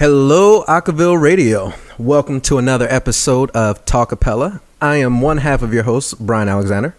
Hello, Acaville Radio. Welcome to another episode of Talkapella. I am one half of your host, Brian Alexander.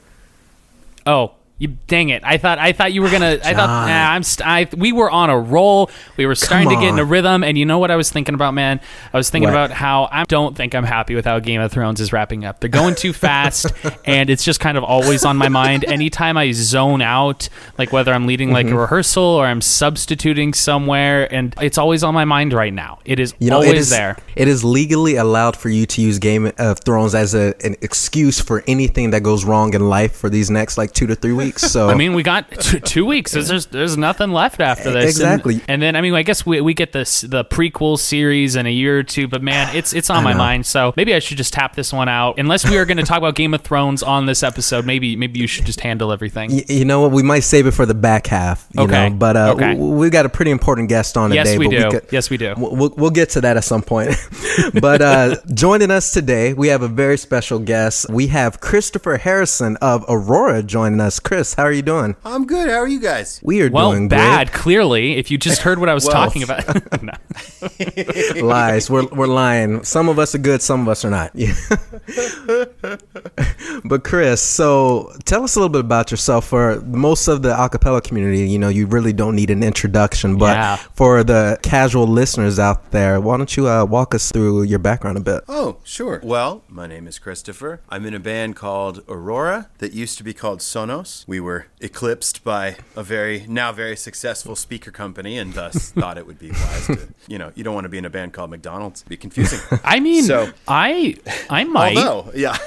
Oh, you dang it! I thought I thought you were gonna. I thought nah, I'm. St- I, we were on a roll. We were starting to get in a rhythm, and you know what I was thinking about, man? I was thinking What? about how I don't think I'm happy with how Game of Thrones is wrapping up. They're going too fast, and it's just kind of always on my mind. Anytime I zone out, like whether I'm leading Mm-hmm. like a rehearsal or I'm substituting somewhere, and it's always on my mind right now. It is You know, always it is there. It is legally allowed for you to use Game of Thrones as a, an excuse for anything that goes wrong in life for these next like two to three weeks. So I mean, we got two, two weeks. There's, there's there's nothing left after this. And- Exactly. And, then I mean, I guess we, we get this the prequel series in a year or two. But man, it's it's on my mind. So maybe I should just tap this one out. Unless we are going to talk about Game of Thrones on this episode, maybe maybe you should just handle everything. Y- you know what? We might save it for the back half. You Okay. Know? But uh, Okay. w- we've got a pretty important guest on Yes, today. we do. could- Yes, we do. We'll, we'll- we'll get to that at some point. but uh, joining us today, we have a very special guest. We have Christopher Harrison of Aurora joining us. Chris, how are you doing? I'm good. How are you guys? We are Well, doing bad. Clearly, if you just heard what I was Well. talking about. Lies. We're, we're lying. Some of us are good, some of us are not. but Chris, so tell us a little bit about yourself. For most of the acapella community, you know, you really don't need an introduction. But Yeah. for the casual listeners out there, why don't you uh, walk us through your background a bit? Oh, sure. Well, my name is Christopher. I'm in a band called Aurora that used to be called Sonos. We were eclipsed by a very now very successful speaker company and thus thought it would be wise to, you know, you don't want to be in a band called McDonald's. It'd be confusing. I mean, So- I I might. Although, yeah.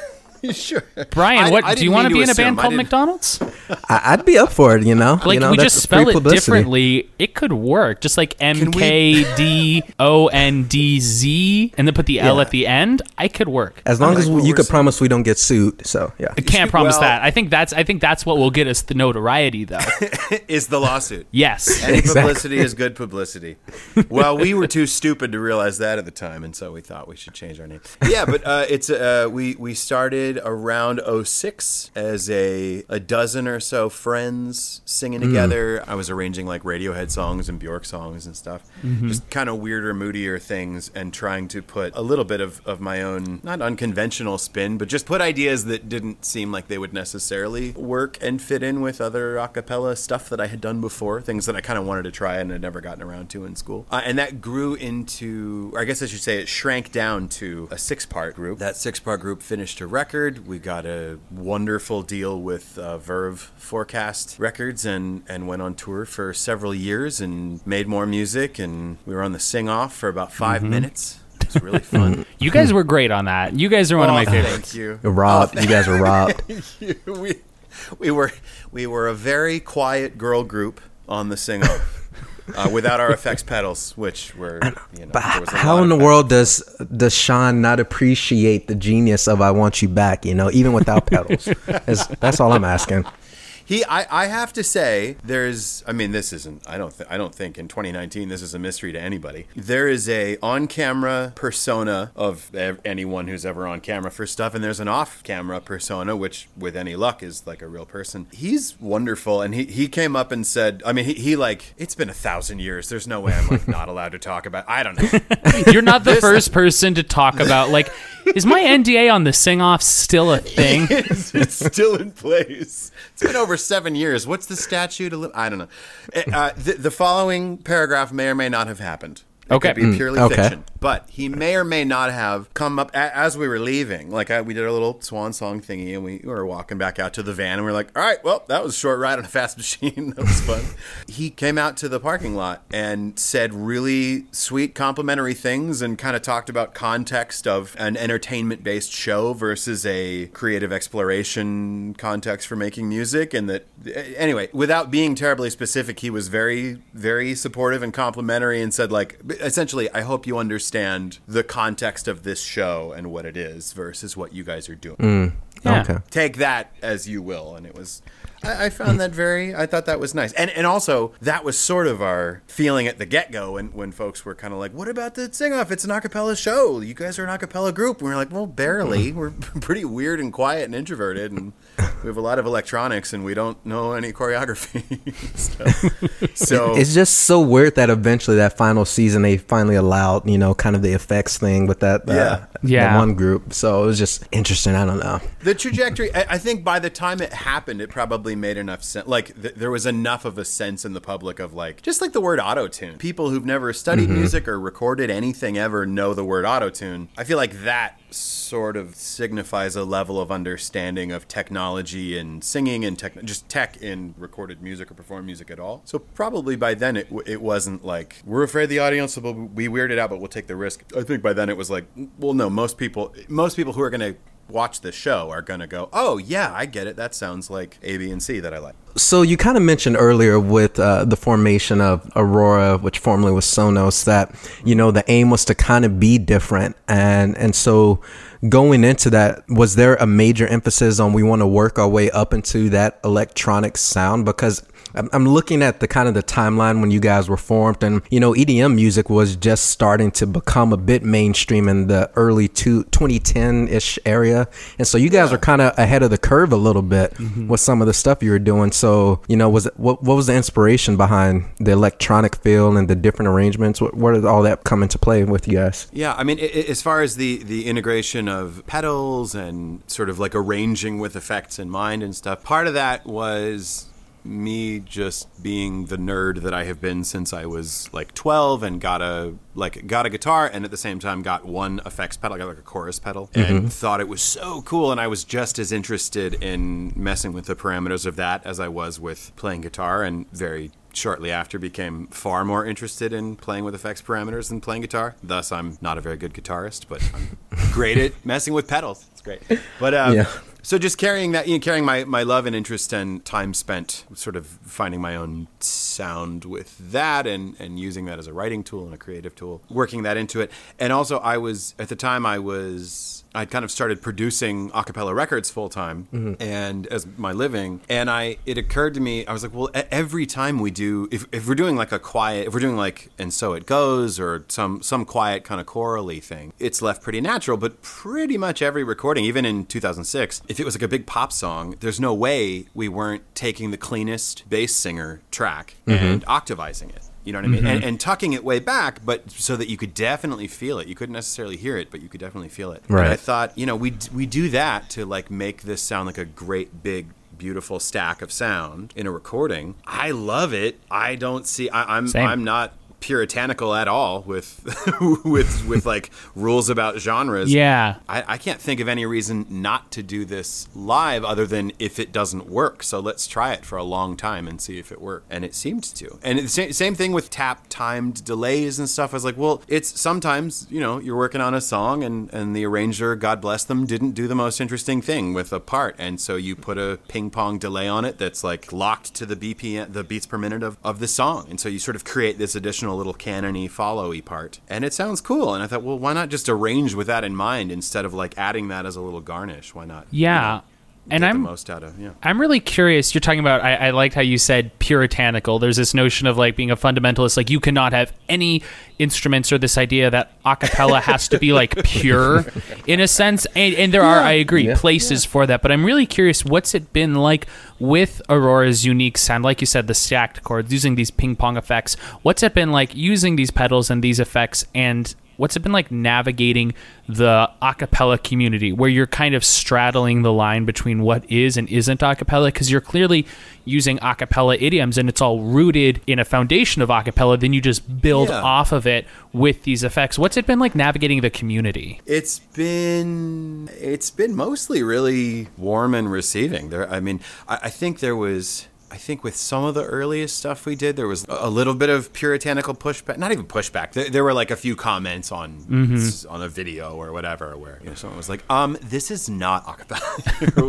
sure. Brian, what I do you want to be in a band called didn't- McDonald's? I, I'd be up for it. You know, Like you know, we that's just spell it differently, it could work. Just like M we- K D O N D Z, and then put the L at the end. I could work. As long I as like what you could saying. promise we don't get sued. So yeah. I can't promise Well- that. I think that's I think that's what will get us the notoriety, though. Is the lawsuit. yes. Any Exactly. publicity is good publicity. Well, we were too stupid to realize that at the time, and so we thought we should change our name. Yeah, but uh, it's uh, we we started around 06 as a a dozen or so friends singing together. I was arranging like Radiohead songs and Bjork songs and stuff, just kind of weirder, moodier things, and trying to put a little bit of, of my own not unconventional spin, but just put ideas that didn't seem like they would necessarily work and fit in with other a cappella stuff that I had done before, things that I kind of wanted to try and had never gotten around to in school. Uh, and that grew into, or I guess I should say, it shrank down to a six part group. That six part group finished a record. We got a wonderful deal with uh, Verve Forecast Records and, and went on tour for several years and made more music. And we were on the sing off for about 5 minutes. It was really fun. You guys were great on that. You guys are one of Oh, my favorites. Thank you. You're robbed. you guys are robbed. we, we were we were a very quiet girl group on the sing off. Uh, without our effects pedals, which were, you know, But there was a how lot in the world does does Shawn not appreciate the genius of "I Want You Back"? You know, even without pedals. that's, that's all I'm asking. He, I, I have to say, there's. I mean, this isn't. I don't. Th- I don't think in 2019 this is a mystery to anybody. There is a on-camera persona of ev- anyone who's ever on camera for stuff, and there's an off-camera persona, which, with any luck, is like a real person. He's wonderful, and he he came up and said. I mean, he, he like. It's been a thousand years. There's no way I'm like not allowed to talk about. I don't know. You're not the first person to talk about like is my NDA on the sing off still a thing? it's, it's still in place. It's been over seven years. What's the statute? Of li- I don't know. Uh, the, the following paragraph may or may not have happened. It Okay. could be purely okay. fiction, but he may or may not have come up a, as we were leaving. Like I, we did a little swan song thingy, and we were walking back out to the van, and we are like, "All right, well, that was a short ride on a fast machine. that was fun." he came out to the parking lot and said really sweet, complimentary things, and kind of talked about context of an entertainment-based show versus a creative exploration context for making music, and that anyway, without being terribly specific, he was very, very supportive and complimentary, and said like, essentially, I hope you understand the context of this show and what it is versus what you guys are doing. Mm. Yeah. Okay. take that as you will. And it was, I, I found that very, I thought that was nice. And and also that was sort of our feeling at the get go when, when folks were kind of like, what about the sing off? It's an acapella show. You guys are an acapella group. And we are like, well, barely. Mm. We're pretty weird and quiet and introverted. And we have a lot of electronics and we don't know any choreography. so, so It's just so weird that eventually that final season they finally allowed, you know, kind of the effects thing with that, uh, Yeah. the Yeah. one group. So it was just interesting. I don't know. the trajectory I, I think by the time it happened it probably made enough sense like th- there was enough of a sense in the public of like just like the word auto-tune people who've never studied music or recorded anything ever know the word auto-tune i feel like that sort of signifies a level of understanding of technology and singing and tech just tech in recorded music or performed music at all so probably by then it, it wasn't like we're afraid the audience will be weirded out but we'll take the risk i think by then it was like well no most people most people who are going to watch the show are going to go, oh, yeah, I get it. That sounds like A, B, and C that I like. So you kind of mentioned earlier with uh, the formation of Aurora, which formerly was Sonos, that you know the aim was to kind of be different, and and so going into that, was there a major emphasis on we want to work our way up into that electronic sound? Because I'm, I'm looking at the kind of the timeline when you guys were formed, and you know, EDM music was just starting to become a bit mainstream in the early two, 2010 ish area, and so you guys are kind of ahead of the curve a little bit mm-hmm. with some of the stuff you were doing. So, you know, was it, what what was the inspiration behind the electronic feel and the different arrangements? What, where did all that come into play with you guys? Yeah, I mean, i- i- as far as the the integration of pedals and sort of like arranging with effects in mind and stuff, part of that was me just being the nerd that I have been since I was like 12 and got a like got a guitar and at the same time got one effects pedal, I got like a chorus pedal and thought it was so cool and I was just as interested in messing with the parameters of that as I was with playing guitar and very shortly after became far more interested in playing with effects parameters than playing guitar. Thus, I'm not a very good guitarist, but I'm great at messing with pedals. It's great. But um, Yeah. So just carrying that, you know, carrying my, my love and interest and time spent sort of finding my own sound with that and, and using that as a writing tool and a creative tool, working that into it. And also I was, at the time I was, I'd kind of started producing a cappella records full time mm-hmm. and as my living. And I, it occurred to me, I was like, well, every time we do, if, if we're doing like a quiet, if we're doing like, and so it goes or some, some quiet kind of chorally thing, it's left pretty natural, but pretty much every recording, even in 2006, if it was like a big pop song, there's no way we weren't taking the cleanest bass singer track mm-hmm. and octavizing it. You know what I mean? Mm-hmm. And, and tucking it way back, but so that you could definitely feel it. You couldn't necessarily hear it, but you could definitely feel it. And Right. I thought, you know, we we do that to like make this sound like a great big beautiful stack of sound in a recording. I love it. I don't see. I, I'm. I'm not puritanical at all with with with like rules about genres. Yeah. I, I can't think of any reason not to do this live other than if it doesn't work. So let's try it for a long time and see if it works. And it seemed to. And the same, same thing with tap timed delays and stuff. I was like, well, it's sometimes, you know, you're working on a song and, and the arranger, God bless them, didn't do the most interesting thing with a part. And so you put a ping pong delay on it that's like locked to the BPM, the beats per minute of, of the song. And so you sort of create this additional little canony followy part. And it sounds cool. And I thought, well, why not just arrange with that in mind instead of like adding that as a little garnish? Why not? you Yeah. know, and I'm the most out of yeah. I'm really curious. You're talking about. I, I liked how you said puritanical. There's this notion of like being a fundamentalist. Like you cannot have any instruments, or this idea that a cappella has to be like pure, in a sense. And, and there are, I agree, Yeah. places for that. But I'm really curious. What's it been like with Aurora's unique sound? Like you said, the stacked chords, using these ping pong effects. What's it been like using these pedals and these effects and what's it been like navigating the acapella community where you're kind of straddling the line between what is and isn't acapella because you're clearly using acapella idioms and it's all rooted in a foundation of acapella then you just build Yeah. off of it with these effects what's it been like navigating the community It's been it's been mostly really warm and receiving. There, I mean, I, I think there was I think with some of the earliest stuff we did, there was a little bit of puritanical pushback. Not even pushback. There, there were like a few comments on Mm-hmm. on a video or whatever where you know someone was like, "Um, this is not acapella,"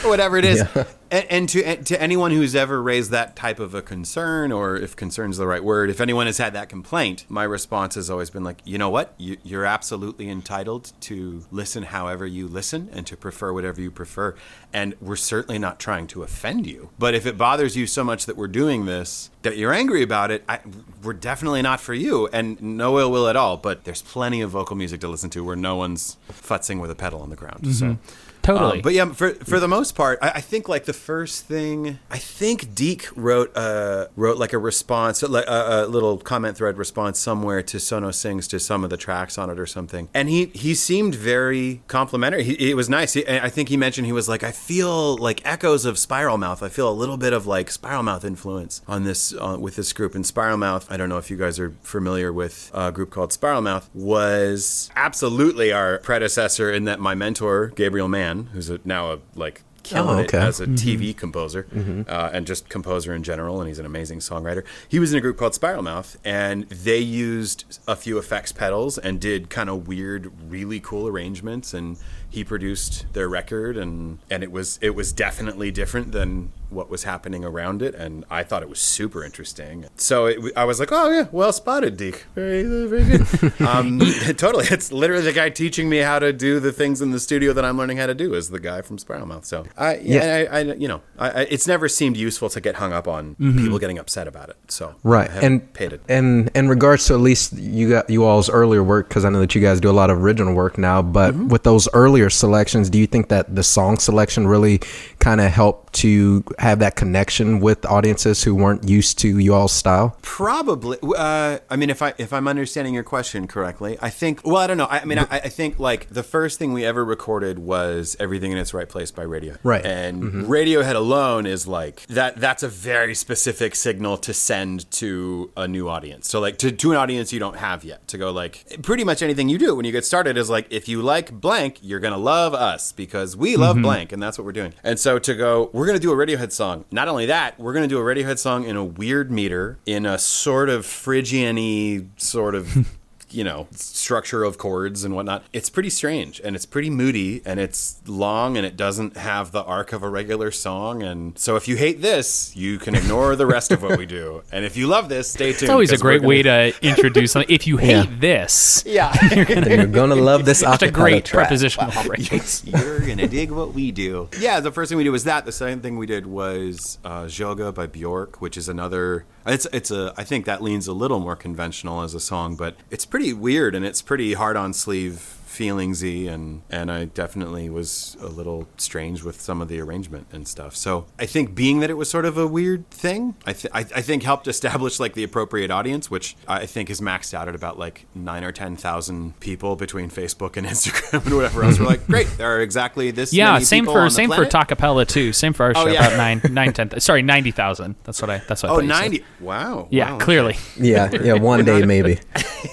or whatever it is. Yeah. And, and to to anyone who's ever raised that type of a concern, or if concern is the right word, if anyone has had that complaint, my response has always been like, you know what, you, you're absolutely entitled to listen however you listen and to prefer whatever you prefer, and we're certainly not trying to offend you. But if it bothers you so much that we're doing this, that you're angry about it, I, we're definitely not for you, and no ill will at all. But there's plenty of vocal music to listen to where no one's futzing with a pedal on the ground. So. Mm-hmm. Totally. Um, but yeah, for for the most part, I, I think like the first thing, I think Deke wrote uh wrote like a response, a, a little comment thread response somewhere to Sono sings to some of the tracks on it or something, and he he seemed very complimentary. He, it was nice. He, I think he mentioned he was like, I feel like echoes of Spiralmouth. I feel a little bit of like Spiralmouth influence on this uh, with this group. And Spiralmouth, I don't know if you guys are familiar with a group called Spiralmouth, was absolutely our predecessor in that my mentor Gabriel Mann, who's a, now a like killing Oh, it as a TV composer uh, and just composer in general, and he's an amazing songwriter. He was in a group called Spiralmouth, and they used a few effects pedals and did kind of weird, really cool arrangements. And he produced their record, and and it was it was definitely different than what was happening around it, and I thought it was super interesting. So it, I was like, oh yeah, well spotted, Deke, very very good. um, totally, it's literally the guy teaching me how to do the things in the studio that I'm learning how to do is the guy from Spiralmouth. So I yeah, I, I you know, I, I, it's never seemed useful to get hung up on people getting upset about it. So Right, I and paid it. and in regards to at least you got you all's earlier work, because I know that you guys do a lot of original work now. But Mm-hmm. with those earlier selections, do you think that the song selection really kind of helped to have that connection with audiences who weren't used to you all's style? Probably. Uh, I mean, if I if I'm understanding your question correctly, I think. Well, I don't know. I, I mean, I, I think like the first thing we ever recorded was "Everything in Its Right Place" by Radio. Right. And Radiohead alone is like that. That's a very specific signal to send to a new audience. So like to to an audience you don't have yet. To go like pretty much anything you do when you get started is like if you like blank, you're gonna love us because we love blank, and that's what we're doing. And so to go, we're gonna do a Radiohead song. Not only that, we're gonna do a Radiohead song in a weird meter, in a sort of Phrygian-y sort of. you know, structure of chords and whatnot. It's pretty strange and it's pretty moody and it's long and it doesn't have the arc of a regular song. And so if you hate this, you can ignore the rest of what we do. And if you love this, stay tuned. it's always a great way gonna- to introduce something. If you hate Yeah. this, Yeah. You're gonna love this it's a great track. prepositional phrase. You're gonna dig what we do. Yeah, the first thing we did was that. The second thing we did was uh, Joga by Bjork, which is another. It's it's a. I think that leans a little more conventional as a song, but it's pretty weird and it's pretty hard on sleeve feelingsy and and I definitely was a little strange with some of the arrangement and stuff. So I think being that it was sort of a weird thing, I, th- I, I think helped establish like the appropriate audience, which I think is maxed out at about like nine or ten thousand people between Facebook and Instagram and whatever else. We're like, great, there are exactly this. Yeah, many same people for same for planet. Talkapella too. Same for our Oh, show. yeah. About nine nine ten. Sorry, ninety thousand. That's what I. That's what. I Oh, said. 90. Wow. Yeah, wow. clearly. Yeah, yeah, one day maybe.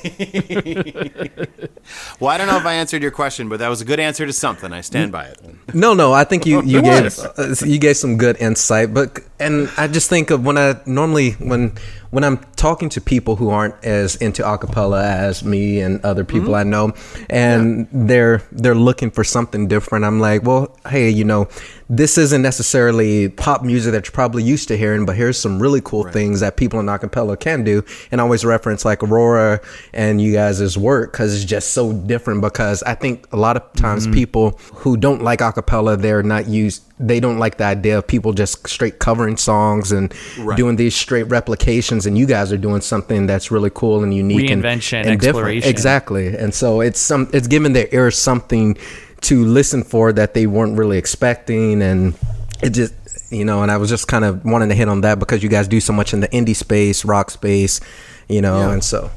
Well, I don't know if I answered your question, but that was a good answer to something. I stand by it. No, no, I think you you gave uh, you gave some good insight, but and I just think of when I normally when when I'm talking to people who aren't as into acapella as me and other people Mm-hmm. I know, and they're they're looking for something different. I'm like, well, hey, you know, this isn't necessarily pop music that you're probably used to hearing, but here's some really cool things that people in acapella can do. And I always reference like Aurora and you guys' work because it's just so different. Because I think a lot of times Mm-hmm. people who don't like acapella, they're not used. They don't like the idea of people just straight covering songs and Right. doing these straight replications. And you guys are doing something that's really cool and unique and, Reinvention, and different. exploration. Exactly. And so it's some. It's giving their ears something to listen for that they weren't really expecting, and it just you know. And I was just kind of wanting to hit on that because you guys do so much in the indie space, rock space, you know, Yeah. and so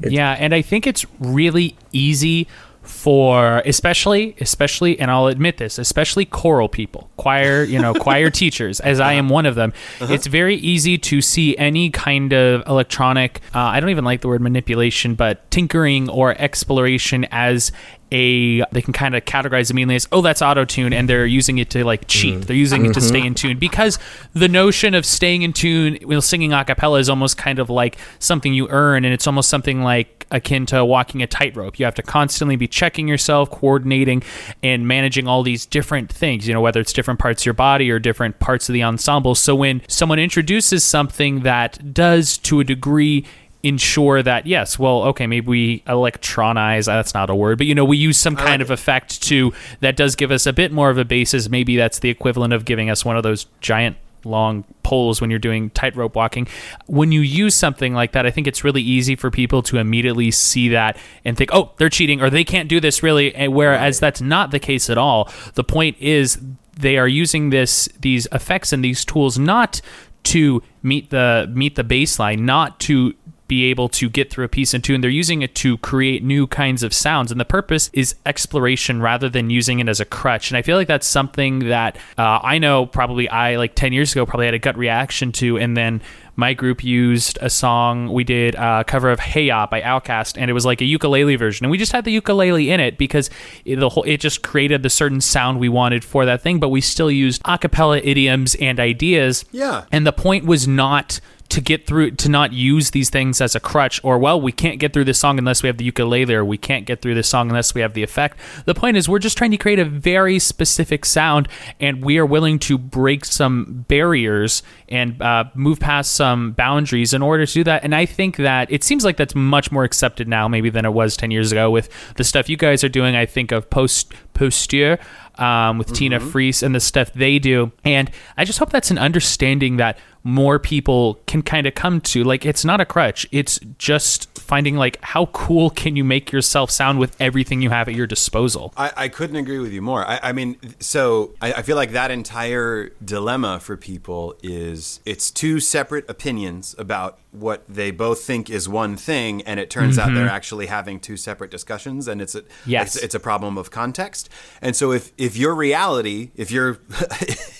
yeah, and I think it's really easy for especially especially and I'll admit this especially choral people choir you know choir teachers as I am one of them. Uh-huh. It's very easy to see any kind of electronic uh, I don't even like the word manipulation but tinkering or exploration as a they can kind of categorize immediately as oh that's auto tune and they're using it to like cheat. Mm-hmm. They're using it to stay mm-hmm. in tune because the notion of staying in tune while singing a cappella is almost kind of like something you earn and it's almost something like akin to walking a tightrope. You have to constantly be checking yourself coordinating and managing all these different things you know whether it's different parts of your body or different parts of the ensemble. So when someone introduces something that does to a degree ensure that yes well okay maybe we electronize that's not a word but you know we use some kind of effect to that does give us a bit more of a basis. Maybe that's the equivalent of giving us one of those giant long poles when you're doing tightrope walking. When you use something like that i think it's really easy for people to immediately see that and think oh they're cheating or they can't do this really and whereas that's not the case at all. The point is they are using this these effects and these tools not to meet the meet the baseline not to be able to get through a piece in tune. They're using it to create new kinds of sounds, and the purpose is exploration rather than using it as a crutch. And I feel like that's something that uh, I know probably I like ten years ago probably had a gut reaction to, and then my group used a song we did a cover of Hey Ya by Outkast, and it was like a ukulele version, and we just had the ukulele in it because it, the whole it just created the certain sound we wanted for that thing, but we still used a cappella idioms and ideas. Yeah. and the point was not to get through to not use these things as a crutch or well we can't get through this song unless we have the ukulele or we can't get through this song unless we have the effect. The point is we're just trying to create a very specific sound and we are willing to break some barriers and uh, move past some boundaries in order to do that. And i think that it seems like that's much more accepted now maybe than it was 10 years ago with the stuff you guys are doing. I think of post Postyr um, with Tina Fries and the stuff they do. And I just hope that's an understanding that more people can kind of come to. Like, it's not a crutch, it's just finding, like, how cool can you make yourself sound with everything you have at your disposal? I, I couldn't agree with you more. I, I mean, so I, I feel like that entire dilemma for people is it's two separate opinions about what they both think is one thing, and it turns out they're actually having two separate discussions, and it's a Yes. it's, it's a problem of context. And so if if your reality, if your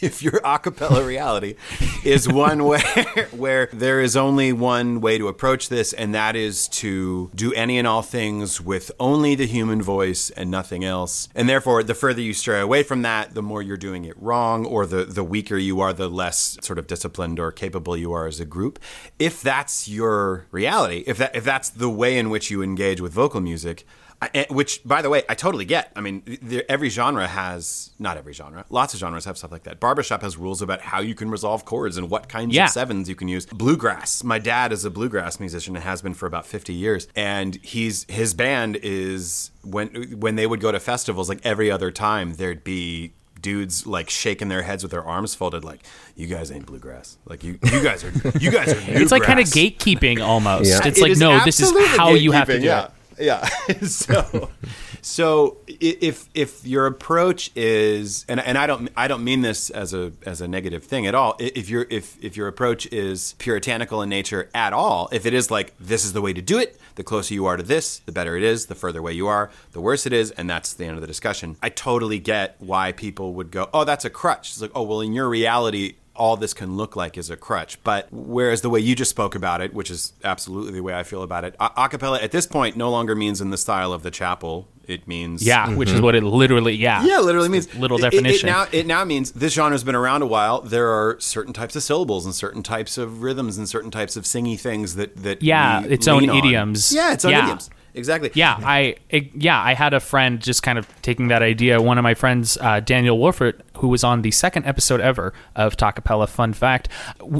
if your acapella reality is one where where there is only one way to approach this, and that is to do any and all things with only the human voice and nothing else. And therefore, the further you stray away from that, the more you're doing it wrong, or the the weaker you are, the less sort of disciplined or capable you are as a group. If that's your reality, if that if that's the way in which you engage with vocal music. I, eh, which, by the way, I totally get. I mean, there, every genre has not every genre. Lots of genres have stuff like that. Barbershop has rules about how you can resolve chords and what kinds Yeah. of sevens you can use. Bluegrass. My dad is a bluegrass musician and has been for about fifty years, and he's his band is when when they would go to festivals, like every other time, there'd be dudes like shaking their heads with their arms folded, like you guys ain't bluegrass. Like you, you guys are, you guys are. It's like kind of gatekeeping almost. Yeah. It's It like, no, this is absolutely how you have to do yeah. it. Yeah. so, so if if your approach is, and and I don't I don't mean this as a as a negative thing at all. If your if if your approach is puritanical in nature at all, if it is like this is the way to do it, the closer you are to this, the better it is. The further away you are, the worse it is, and that's the end of the discussion. I totally get why people would go, oh, that's a crutch. It's like, oh, well, in your reality all this can look like is a crutch. But whereas the way you just spoke about it, which is absolutely the way I feel about it, a- acapella at this point no longer means in the style of the chapel. It means Yeah, mm-hmm. which is what it literally, yeah. yeah, literally means little it- it- definition. It, now, it now means this genre's been around a while. There are certain types of syllables and certain types of rhythms and certain types of singy things that that Yeah, we its own on. idioms. Yeah, its own Yeah. idioms. Exactly. Yeah, I it, yeah I had a friend just kind of taking that idea. One of my friends, uh, Daniel Wolfert, who was on the second episode ever of Talkapella. Fun fact: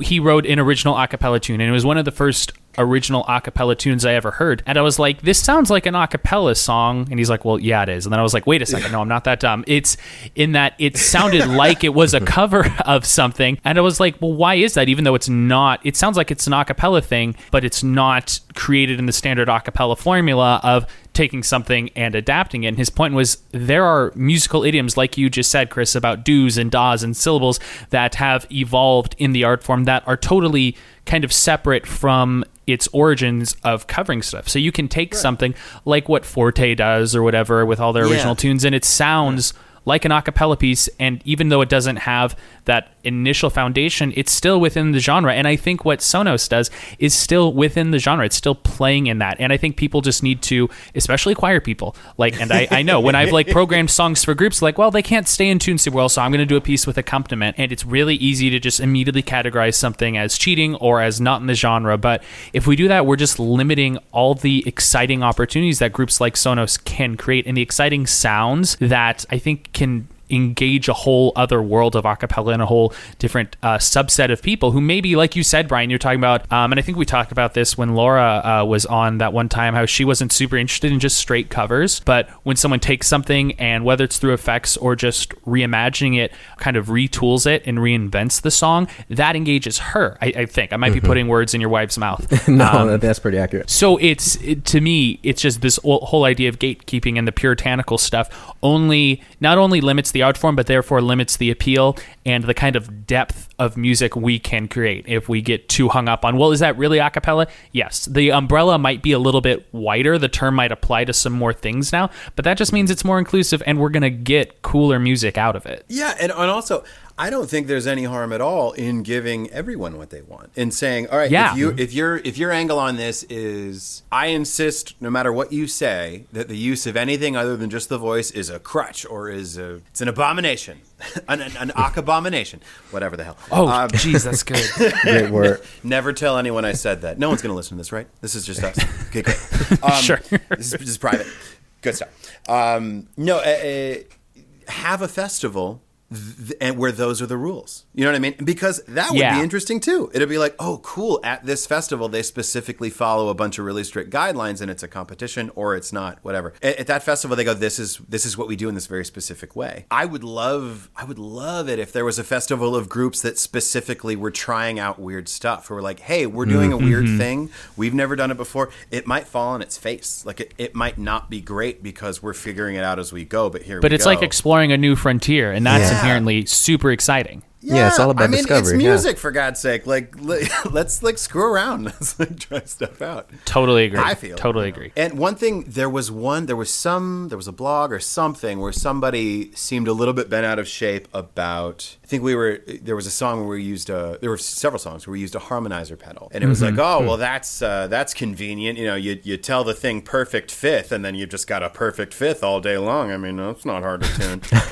he wrote an original a cappella tune, and it was one of the first original a cappella tunes I ever heard. And I was like, "This sounds like an a cappella song," and he's like, "Well, yeah, it is." And then I was like, "Wait a second, no, I'm not that dumb." It's in that it sounded like it was a cover of something, and I was like, "Well, why is that?" Even though it's not, it sounds like it's an a cappella thing, but it's not created in the standard a cappella formula of taking something and adapting it. And his point was there are musical idioms, like you just said, Chris, about do's and da's and syllables that have evolved in the art form that are totally kind of separate from its origins of covering stuff. So you can take something like what Forte does or whatever with all their Yeah. original tunes, and it sounds like an a cappella piece. And even though it doesn't have that initial foundation, it's still within the genre. And I think what Sonos does is still within the genre. It's still playing in that. And I think people just need to, especially choir people, like, and I, I know when I've like programmed songs for groups, like, well, they can't stay in tune super well, so I'm going to do a piece with accompaniment. And it's really easy to just immediately categorize something as cheating or as not in the genre. But if we do that, we're just limiting all the exciting opportunities that groups like Sonos can create and the exciting sounds that I think can engage a whole other world of acapella and a whole different uh, subset of people who maybe, like you said, Brian, you're talking about, um, and I think we talked about this when Laura uh, was on that one time, how she wasn't super interested in just straight covers, but when someone takes something and whether it's through effects or just reimagining it, kind of retools it and reinvents the song, that engages her. I, I think I might be putting words in your wife's mouth. no, Um, that's pretty accurate. so it's it, to me, it's just this whole whole idea of gatekeeping and the puritanical stuff only not only limits the art form, but therefore limits the appeal and the kind of depth of music we can create. If we get too hung up on, well, is that really a cappella? Yes, the umbrella might be a little bit wider. The term might apply to some more things now, but that just means it's more inclusive, and we're gonna get cooler music out of it. Yeah, and, and also, I don't think there's any harm at all in giving everyone what they want. In saying, all right, Yeah. if you if your if your angle on this is, I insist, no matter what you say, that the use of anything other than just the voice is a crutch or is a it's an abomination, an an, an abomination, whatever the hell. Oh, Um, jeez, that's good. Great word. Never tell anyone I said that. No one's going to listen to this, right? This is just us. Okay, great. Um, Sure. This is, this is private. Good stuff. Um, no, uh, uh, have a festival. Th- and where those are the rules, you know what I mean? Because that would Yeah. be interesting too. It'd be like, oh, cool. At this festival, they specifically follow a bunch of really strict guidelines, and it's a competition, or it's not, whatever. At, at that festival, they go, this is this is what we do in this very specific way. I would love, I would love it if there was a festival of groups that specifically were trying out weird stuff. Who were like, hey, we're doing a weird mm-hmm. thing. We've never done it before. It might fall on its face. Like it, it might not be great because we're figuring it out as we go. But here, But it's go. like exploring a new frontier, and that's Yeah. Inherently super exciting. Yeah, it's all about I mean, discovery, It's yeah. music for God's sake. Like, let's like screw around. Let's like try stuff out. Totally agree. I feel totally you know. agree. And one thing, there was one, there was some, there was a blog or something where somebody seemed a little bit bent out of shape about. I think we were there was a song where we used a. There were several songs where we used a harmonizer pedal, and it was Mm-hmm. like, oh well, that's uh, that's convenient. You know, you you tell the thing perfect fifth, and then you just got a perfect fifth all day long. I mean, that's not hard to tune.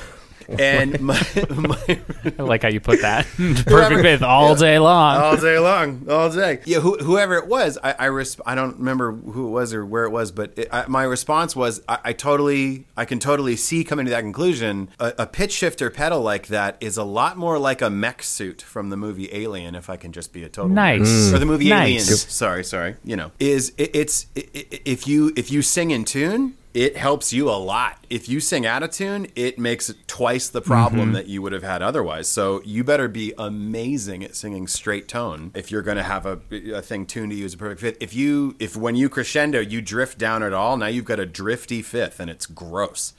and my, my I like how you put that. Perfect fifth all day long. all day long, all day. Yeah, who, whoever it was, I I, resp- I don't remember who it was or where it was, but it, I, my response was, I, I totally, I can totally see coming to that conclusion. A, a pitch shifter pedal like that is a lot more like a mech suit from the movie Alien, if I can just be a total Nice. nerd. or the movie Nice. Aliens. Sorry, sorry. You know, is it, it's i i if you if you sing in tune. It helps you a lot. If you sing out of tune, it makes it twice the problem that you would have had otherwise. So you better be amazing at singing straight tone if you're going to have a, a thing tuned to you as a perfect fifth. If you if when you crescendo you drift down at all, now you've got a drifty fifth and it's gross.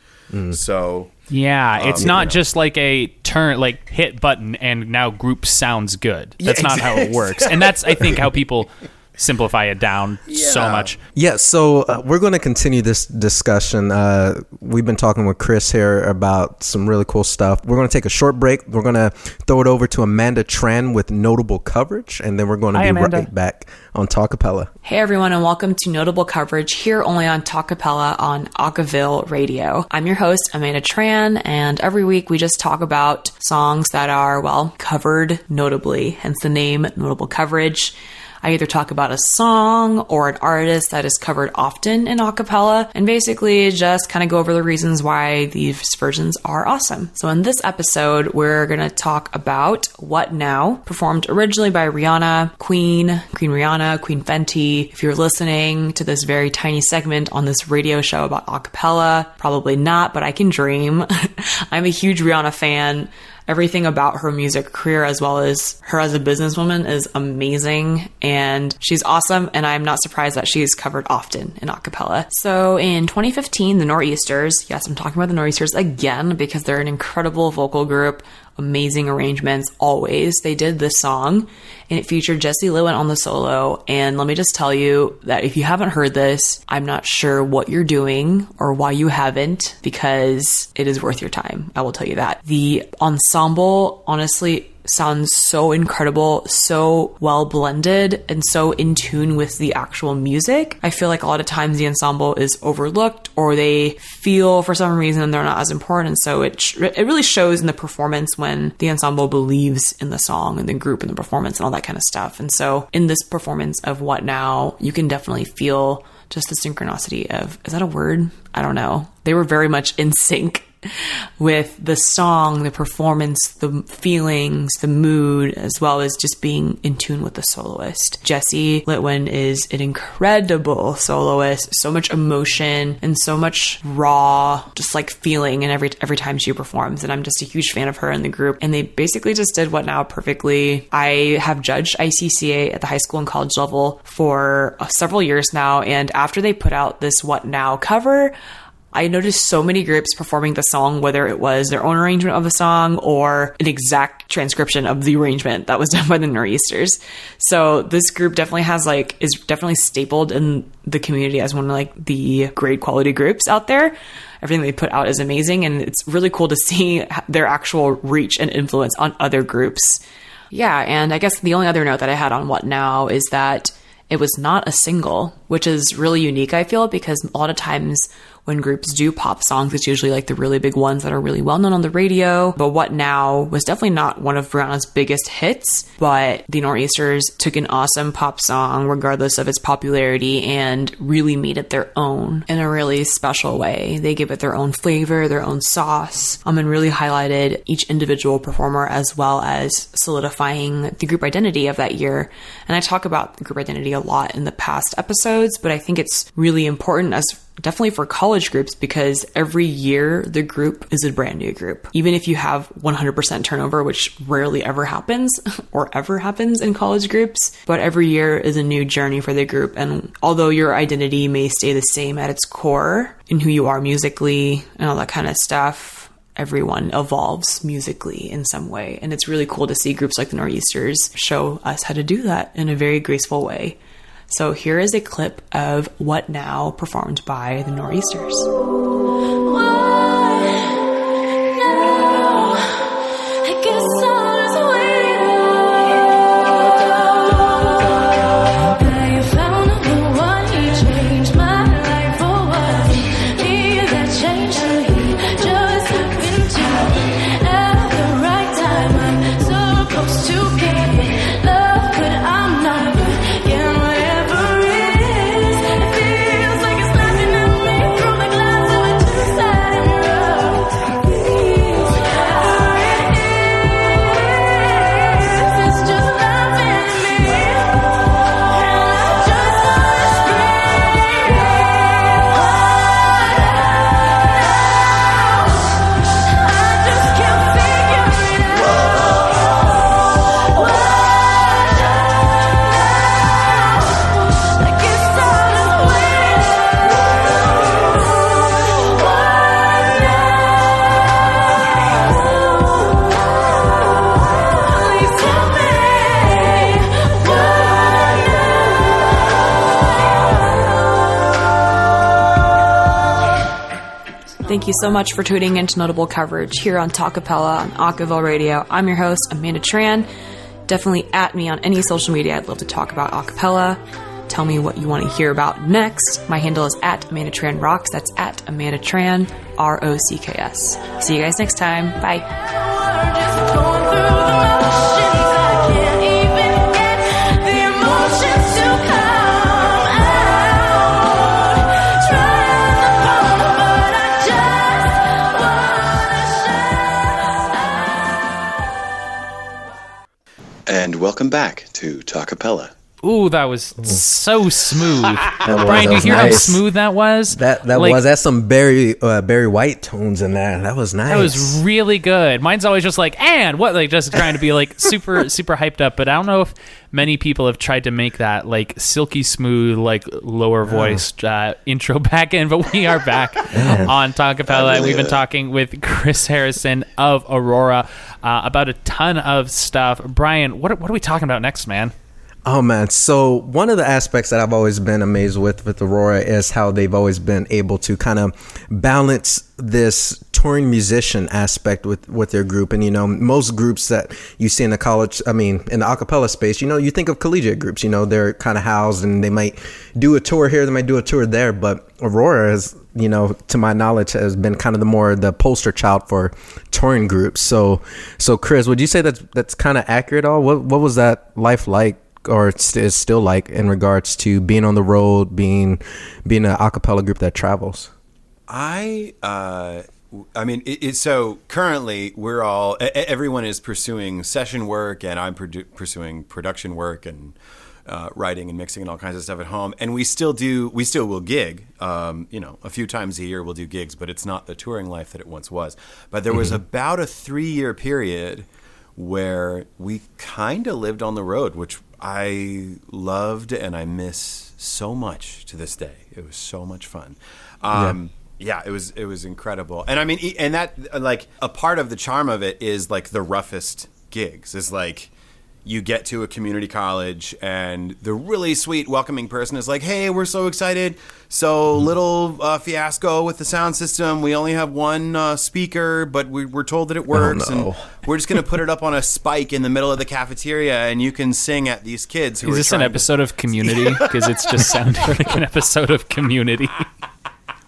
So Yeah, it's Um, not you know. just like a turn, like hit button, and now group sounds good. Yeah, That's not how it works, and that's I think how people simplify it down so much. Yeah, so uh, we're going to continue this discussion. Uh, we've been talking with Chris here about some really cool stuff. We're going to take a short break. We're going to throw it over to Amanda Tran with notable coverage, and then we're going to Hi, be Amanda. right back on Talkapella. Hey everyone, and welcome to Notable Coverage here only on Talkapella on Acaville Radio. I'm your host, Amanda Tran, and every week we just talk about songs that are, well, covered notably, hence the name Notable Coverage. I either talk about a song or an artist that is covered often in acapella and basically just kind of go over the reasons why these versions are awesome. So in this episode, we're going to talk about What Now, performed originally by Rihanna, Queen, Queen Rihanna, Queen Fenty. If you're listening to this very tiny segment on this radio show about acapella, probably not, but I can dream. I'm a huge Rihanna fan. Everything about her music career as well as her as a businesswoman is amazing and she's awesome and I'm not surprised that she's covered often in acapella. So in 2015, the Nor'easters, yes, I'm talking about the Nor'easters again because they're an incredible vocal group amazing arrangements always. They did this song and it featured Jesse Litwin on the solo. And let me just tell you that if you haven't heard this, I'm not sure what you're doing or why you haven't because it is worth your time. I will tell you that. The ensemble, honestly, sounds so incredible, so well blended, and so in tune with the actual music. I feel like a lot of times the ensemble is overlooked or they feel for some reason they're not as important. So it, sh- it really shows in the performance when the ensemble believes in the song and the group and the performance and all that kind of stuff. And so in this performance of What Now, you can definitely feel just the synchronicity of, is that a word? I don't know. They were very much in sync with the song, the performance, the feelings, the mood, as well as just being in tune with the soloist. Jesse Litwin is an incredible soloist, so much emotion and so much raw, just like feeling and every every time she performs. And I'm just a huge fan of her and the group. And they basically just did what now perfectly. I have judged ICCA at the high school and college level for uh, several years now, and after they put out this What Now cover, I noticed so many groups performing the song, whether it was their own arrangement of the song or an exact transcription of the arrangement that was done by the Nor'easters. So this group definitely has like is definitely stapled in the community as one of like the great quality groups out there. Everything they put out is amazing, and it's really cool to see their actual reach and influence on other groups. Yeah, and I guess the only other note that I had on What Now is that it was not a single, which is really unique, I feel, because a lot of times when groups do pop songs, it's usually like the really big ones that are really well known on the radio. But What Now was definitely not one of Rihanna's biggest hits, but the Nor'easters took an awesome pop song, regardless of its popularity, and really made it their own in a really special way. They gave it their own flavor, their own sauce, um, and really highlighted each individual performer as well as solidifying the group identity of that year. And I talk about group identity a lot in the past episodes, but I think it's really important as definitely for college groups because every year the group is a brand new group. Even if you have 100% turnover, which rarely ever happens or ever happens in college groups, but every year is a new journey for the group. And although your identity may stay the same at its core in who you are musically and all that kind of stuff, everyone evolves musically in some way. And it's really cool to see groups like the Nor'easters show us how to do that in a very graceful way. So here is a clip of What Now performed by the Nor'easters. Thank you so much for tuning into Notable Coverage here on Talkapella on Acapella Radio. I'm your host, Amanda Tran. Definitely at me on any social media. I'd love to talk about acapella. Tell me what you want to hear about next. My handle is at Amanda Tran Rocks. That's at Amanda Tran, R O C K S. See you guys next time. Bye. Welcome back to Talkapella. Ooh, that was so smooth. Brian, that you hear how smooth that was? That that Like, was that's some Barry uh, Barry White tones in there. That was nice. That was really good. Mine's always just like, and what, like just trying to be like super, super hyped up. But I don't know if many people have tried to make that like silky smooth, like lower voiced uh, intro back in. But we are back on Talkapella. We've been talking with Chris Harrison of Aurora uh, about a ton of stuff. Brian, what, what are we talking about next, man? Oh man! So one of the aspects that I've always been amazed with with Aurora is how they've always been able to kind of balance this touring musician aspect with with their group. And you know, most groups that you see in the college, I mean, in the acapella space, you know, you think of collegiate groups. You know, they're kind of housed and they might do a tour here, they might do a tour there. But Aurora is, you know, to my knowledge, has been kind of the more the poster child for touring groups. So, so Chris, would you say that's that's kind of accurate? At all what what was that life like? Or it's, is still like in regards to being on the road, being being an a cappella group that travels? I, uh, I mean, it, it's so currently we're all everyone is pursuing session work, and I'm produ- pursuing production work and uh, writing and mixing and all kinds of stuff at home. And we still do, we still will gig. Um, you know, a few times a year we'll do gigs, but it's not the touring life that it once was. But there was about a three year period where we kind of lived on the road, which I loved and I miss so much to this day. It was so much fun. Um, yeah. it was it was incredible. And I mean, and that like a part of the charm of it is like the roughest gigs is like you get to a community college and the really sweet welcoming person is like hey we're so excited so little uh, fiasco with the sound system we only have one uh, speaker but we, we're told that it works no. and we're just going to put it up on a spike in the middle of the cafeteria and you can sing at these kids who Is are this an trying to- episode of Community? Because it's just sounding like an episode of Community,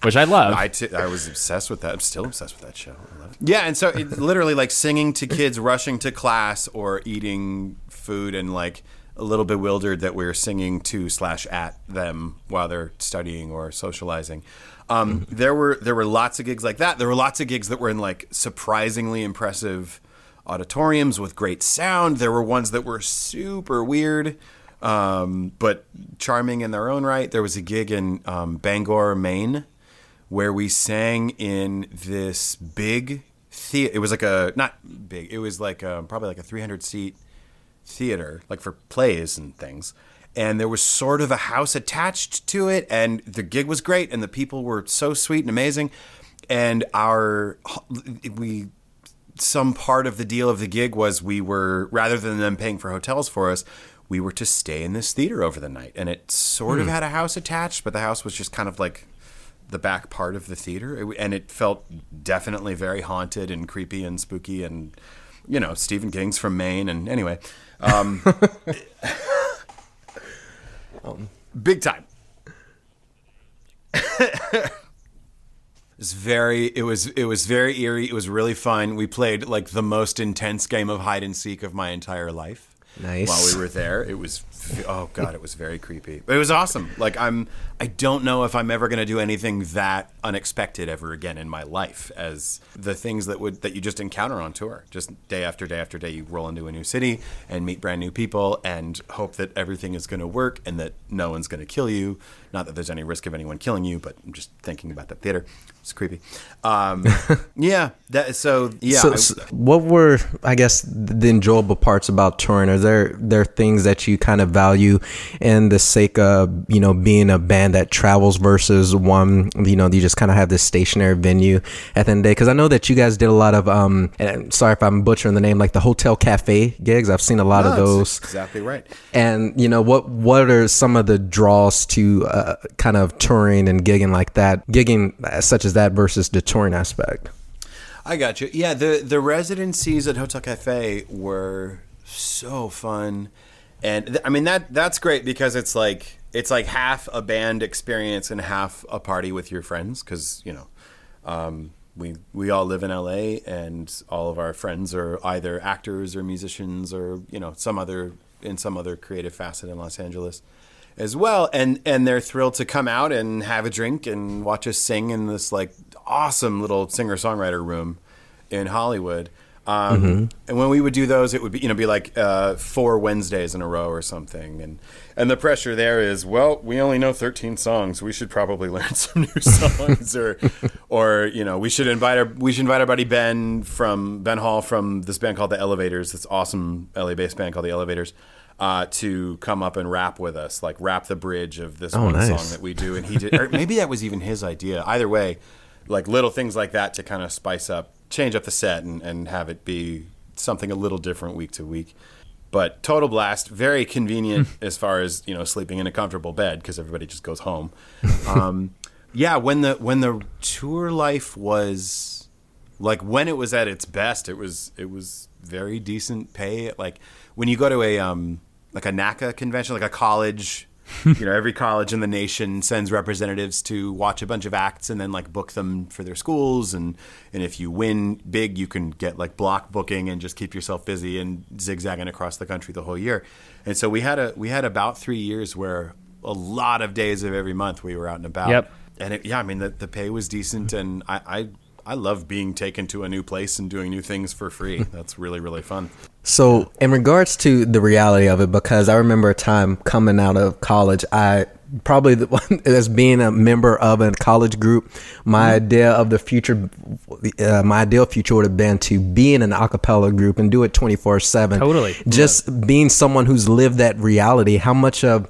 which I love. I, t- I was obsessed with that. I'm still obsessed with that show. I love it. Yeah, and so it, literally like singing to kids rushing to class or eating food and like a little bewildered that we're singing to slash at them while they're studying or socializing. Um, there were there were lots of gigs like that. There were lots of gigs that were in like surprisingly impressive auditoriums with great sound. There were ones that were super weird, um, but charming in their own right. There was a gig in um, Bangor, Maine, where we sang in this big theater. It was like a not big. It was like a, probably like a 300 seat theater, like for plays and things. And there was sort of a house attached to it, and the gig was great, and the people were so sweet and amazing. And our we some part of the deal of the gig was we were rather than them paying for hotels for us, we were to stay in this theater over the night, and it sort of hmm. had a house attached, but the house was just kind of like the back part of the theater, It- and it felt definitely very haunted and creepy and spooky, and you know Stephen King's from Maine, and anyway, um, big time. It's very it was it was very eerie. It was really fun. We played like the most intense game of hide and seek of my entire life. Nice. While we were there, it was oh god, it was very creepy. But it was awesome. Like I'm I don't know if I'm ever going to do anything that unexpected ever again in my life as the things that would that you just encounter on tour. Just day after day after day you roll into a new city and meet brand new people and hope that everything is going to work and that no one's going to kill you. Not that there's any risk of anyone killing you, but I'm just thinking about that theater. It's creepy. Um, yeah, that so yeah. So, I- so what were I guess the enjoyable parts about touring? Are there there things that you kind of value in the sake of you know being a band that travels versus one you know you just kind of have this stationary venue at the end of the day? Because I know that you guys did a lot of um. And sorry if I'm butchering the name, like the hotel cafe gigs. I've seen a lot No, of those. exactly right. And you know what? What are some of the draws to uh, kind of touring and gigging like that? Gigging such as that versus the touring aspect. I got you. Yeah, the the residencies at Hotel Cafe were so fun, and th- I mean that that's great because it's like it's like half a band experience and half a party with your friends because you know. Um, we, we all live in LA and all of our friends are either actors or musicians or you know some other in some other creative facet in Los Angeles as well and and they're thrilled to come out and have a drink and watch us sing in this like awesome little singer songwriter room in Hollywood Um, And when we would do those, it would be you know be like uh, four Wednesdays in a row or something, and and the pressure there is well, we only know thirteen songs. We should probably learn some new songs, or or you know we should invite our we should invite our buddy Ben from Ben Hall from this band called the Elevators, this awesome LA based band called the Elevators. Uh, to come up and rap with us, like rap the bridge of this Oh, one nice. song that we do, and he did, or maybe that was even his idea. Either way, like little things like that to kind of spice up, change up the set, and, and have it be something a little different week to week. But total blast, very convenient as far as you know sleeping in a comfortable bed because everybody just goes home. Um, yeah, when the when the tour life was like when it was at its best, it was it was very decent pay. Like when you go to a um like a NACA convention, like a college, you know, every college in the nation sends representatives to watch a bunch of acts and then like book them for their schools and and if you win big, you can get like block booking and just keep yourself busy and zigzagging across the country the whole year. And so we had a we had about 3 years where a lot of days of every month we were out and about Yep. and it, yeah, I mean the, the pay was decent, and I, I I love being taken to a new place and doing new things for free. That's really really fun. So, in regards to the reality of it, because I remember a time coming out of college, I probably the one as being a member of a college group, my idea of the future, uh, my ideal future would have been to be in an a cappella group and do it twenty four seven. Totally. Just being someone who's lived that reality. How much of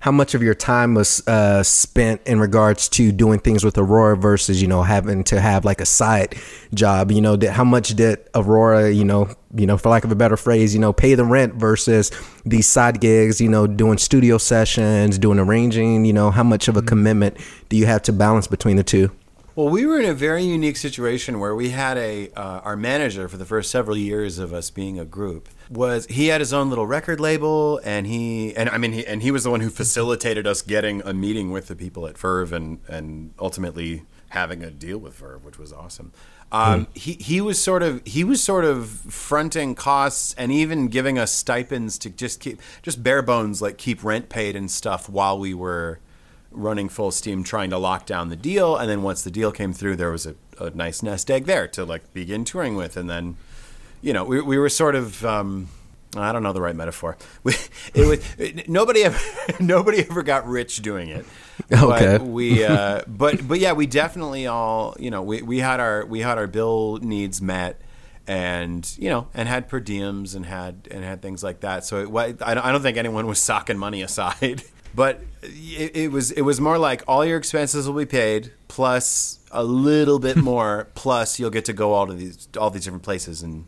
how much of your time was uh, spent in regards to doing things with Aurora versus you know having to have like a side job? You know, did, how much did Aurora, you know, you know, for lack of a better phrase, you know, pay the rent versus these side gigs? You know, doing studio sessions, doing arranging. You know, how much of a commitment do you have to balance between the two? Well, we were in a very unique situation where we had a uh, our manager for the first several years of us being a group was he had his own little record label and he and I mean he and he was the one who facilitated us getting a meeting with the people at Verve and and ultimately having a deal with Verve, which was awesome. Um, he he was sort of he was sort of fronting costs and even giving us stipends to just keep just bare bones like keep rent paid and stuff while we were running full steam trying to lock down the deal and then once the deal came through there was a, a nice nest egg there to like begin touring with and then you know we, we were sort of um, I don't know the right metaphor. We, it was it, nobody ever nobody ever got rich doing it. Okay. But we uh, but but yeah, we definitely all you know we, we had our we had our bill needs met and you know and had per diems and had and had things like that. So it, I I don't think anyone was socking money aside. But it, it was it was more like all your expenses will be paid plus a little bit more plus you'll get to go all to these all these different places and